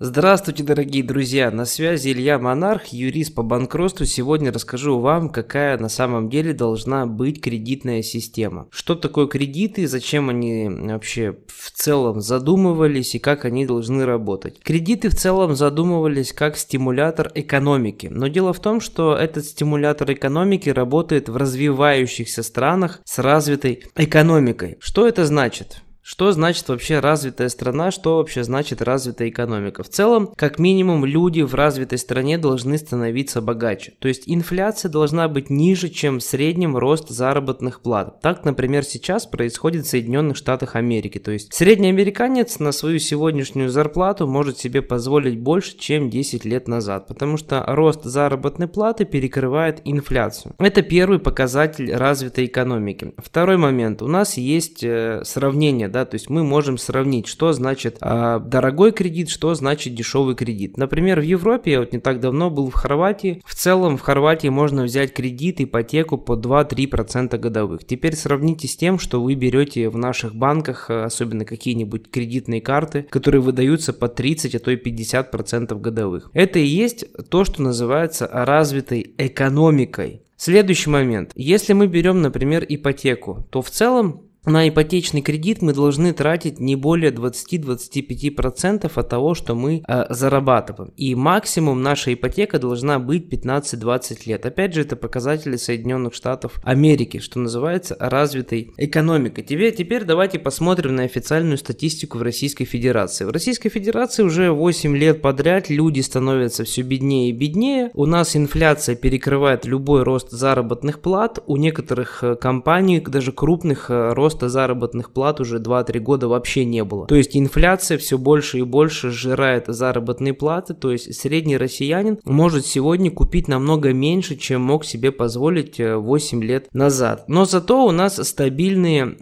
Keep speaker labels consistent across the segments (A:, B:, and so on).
A: Здравствуйте, дорогие друзья! На связи Илья Монарх, юрист по банкротству. Сегодня расскажу вам, какая на самом деле должна быть кредитная система. Что такое кредиты, зачем они вообще в целом задумывались и как они должны работать. Кредиты в целом задумывались как стимулятор экономики. Но дело в том, что этот стимулятор экономики работает в развивающихся странах с развитой экономикой. Что это значит? Что значит вообще развитая страна, что вообще значит развитая экономика? В целом, как минимум, люди в развитой стране должны становиться богаче. То есть инфляция должна быть ниже, чем в среднем рост заработных плат. Так, например, сейчас происходит в Соединенных Штатах Америки. То есть средний американец на свою сегодняшнюю зарплату может себе позволить больше, чем 10 лет назад, потому что рост заработной платы перекрывает инфляцию. Это первый показатель развитой экономики. Второй момент. У нас есть э, сравнение да, то есть мы можем сравнить, что значит э, дорогой кредит, что значит дешевый кредит. Например, в Европе, я вот не так давно был в Хорватии, в целом в Хорватии можно взять кредит, ипотеку по 2-3% годовых. Теперь сравните с тем, что вы берете в наших банках, а, особенно какие-нибудь кредитные карты, которые выдаются по 30, а то и 50% годовых. Это и есть то, что называется развитой экономикой. Следующий момент. Если мы берем, например, ипотеку, то в целом на ипотечный кредит мы должны тратить не более 20-25% от того, что мы э, зарабатываем. И максимум наша ипотека должна быть 15-20 лет. Опять же, это показатели Соединенных Штатов Америки, что называется развитой экономикой. Теперь, теперь давайте посмотрим на официальную статистику в Российской Федерации. В Российской Федерации уже 8 лет подряд люди становятся все беднее и беднее. У нас инфляция перекрывает любой рост заработных плат. У некоторых э, компаний, даже крупных, э, рост роста заработных плат уже 2-3 года вообще не было. То есть инфляция все больше и больше сжирает заработные платы, то есть средний россиянин может сегодня купить намного меньше, чем мог себе позволить 8 э, лет назад. Но зато у нас стабильные,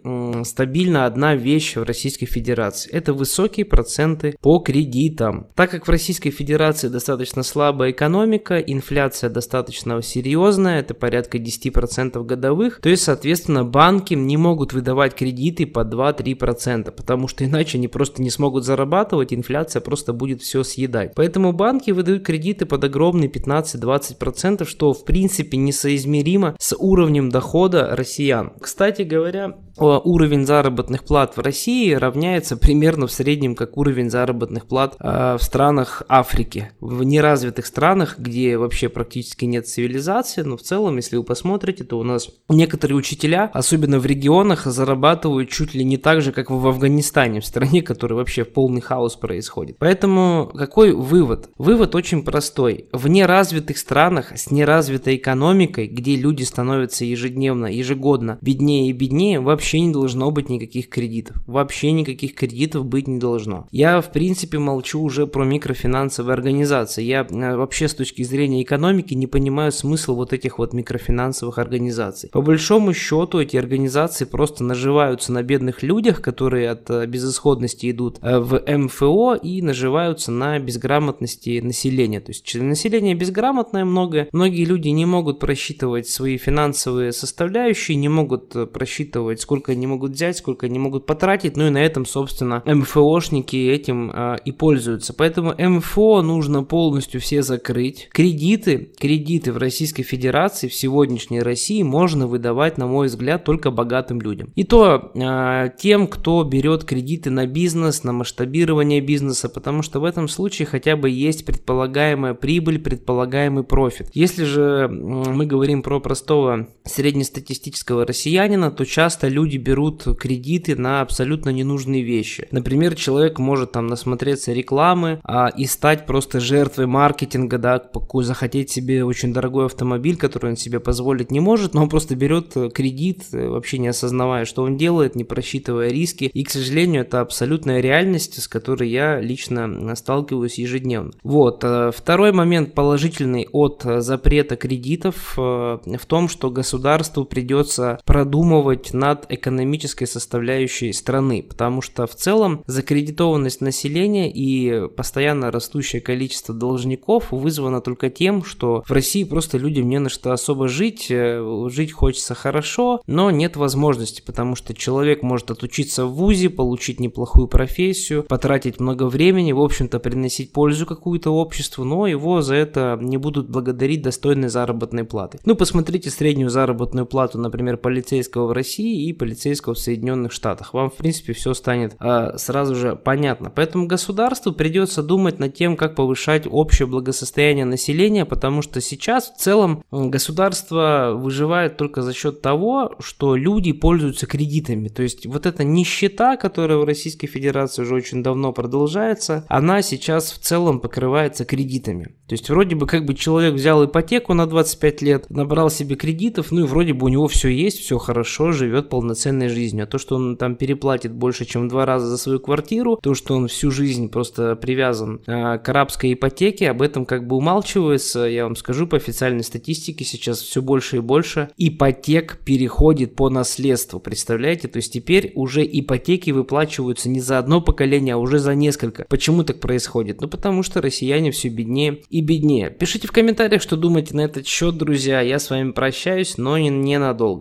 A: стабильно одна вещь в Российской Федерации. Это высокие проценты по кредитам. Так как в Российской Федерации достаточно слабая экономика, инфляция достаточно серьезная, это порядка 10% годовых, то есть, соответственно, банки не могут выдавать давать кредиты по 2-3%, потому что иначе они просто не смогут зарабатывать, инфляция просто будет все съедать. Поэтому банки выдают кредиты под огромные 15-20%, что в принципе несоизмеримо с уровнем дохода россиян. Кстати говоря, уровень заработных плат в России равняется примерно в среднем как уровень заработных плат э, в странах Африки. В неразвитых странах, где вообще практически нет цивилизации, но в целом, если вы посмотрите, то у нас некоторые учителя, особенно в регионах, зарабатывают чуть ли не так же, как в Афганистане, в стране, которая вообще полный хаос происходит. Поэтому какой вывод? Вывод очень простой. В неразвитых странах с неразвитой экономикой, где люди становятся ежедневно, ежегодно беднее и беднее, вообще не должно быть никаких кредитов. Вообще никаких кредитов быть не должно. Я, в принципе, молчу уже про микрофинансовые организации. Я э, вообще с точки зрения экономики не понимаю смысл вот этих вот микрофинансовых организаций. По большому счету эти организации просто наживаются на бедных людях, которые от э, безысходности идут э, в МФО и наживаются на безграмотности населения. То есть население безграмотное многое, многие люди не могут просчитывать свои финансовые составляющие, не могут просчитывать, сколько они могут взять, сколько они могут потратить, ну и на этом, собственно, МФОшники этим э, и пользуются. Поэтому МФО нужно полностью все закрыть. Кредиты, кредиты в Российской Федерации в сегодняшней России можно выдавать, на мой взгляд, только богатым людям. И то э, тем, кто берет кредиты на бизнес, на масштабирование бизнеса, потому что в этом случае хотя бы есть предполагаемая прибыль, предполагаемый профит. Если же мы говорим про простого среднестатистического россиянина, то часто люди берут кредиты на абсолютно ненужные вещи. Например, человек может там насмотреться рекламы а, и стать просто жертвой маркетинга, да, захотеть себе очень дорогой автомобиль, который он себе позволить не может, но он просто берет кредит, вообще не осознавая, что он делает, не просчитывая риски. И, к сожалению, это абсолютная реальность, с которой я лично сталкиваюсь ежедневно. Вот. Э, второй момент положительный от запрета кредитов э, в том, что государству придется продумывать над экономической составляющей страны, потому что в целом закредитованность населения и постоянно растущее количество должников вызвано только тем, что в России просто людям не на что особо жить, э, жить хочется хорошо, но нет возможности, потому что человек может отучиться в ВУЗе, получить неплохую профессию, потратить много времени, в общем-то приносить пользу какую-то обществу, но его за это не будут благодарить достойной заработной платы. Ну, посмотрите среднюю заработную плату, например, полицейского в России и полицейского в Соединенных Штатах. Вам, в принципе, все станет э, сразу же понятно. Поэтому государству придется думать над тем, как повышать общее благосостояние населения, потому что сейчас в целом государство выживает только за счет того, что люди пользуются кредитами. То есть вот эта нищета, которая в Российской Федерации уже очень давно продолжается, она сейчас в целом покрывается кредитами. То есть вроде бы как бы человек взял ипотеку на 25 лет, набрал себе кредитов, ну и вроде бы у него все есть, все хорошо, живет полноценной жизнью. А то, что он там переплатит больше, чем в два раза за свою квартиру, то, что он всю жизнь просто привязан э, к арабской ипотеке, об этом как бы умалчивается. Я вам скажу, по официальной статистике сейчас все больше и больше ипотек переходит по наследству, представляете? То есть теперь уже ипотеки выплачиваются не за одно поколение, а уже за несколько. Почему так происходит? Ну потому что россияне все беднее и беднее. Пишите в комментариях, что думаете на этот счет, друзья. Я с вами прощаюсь, но не ненадолго.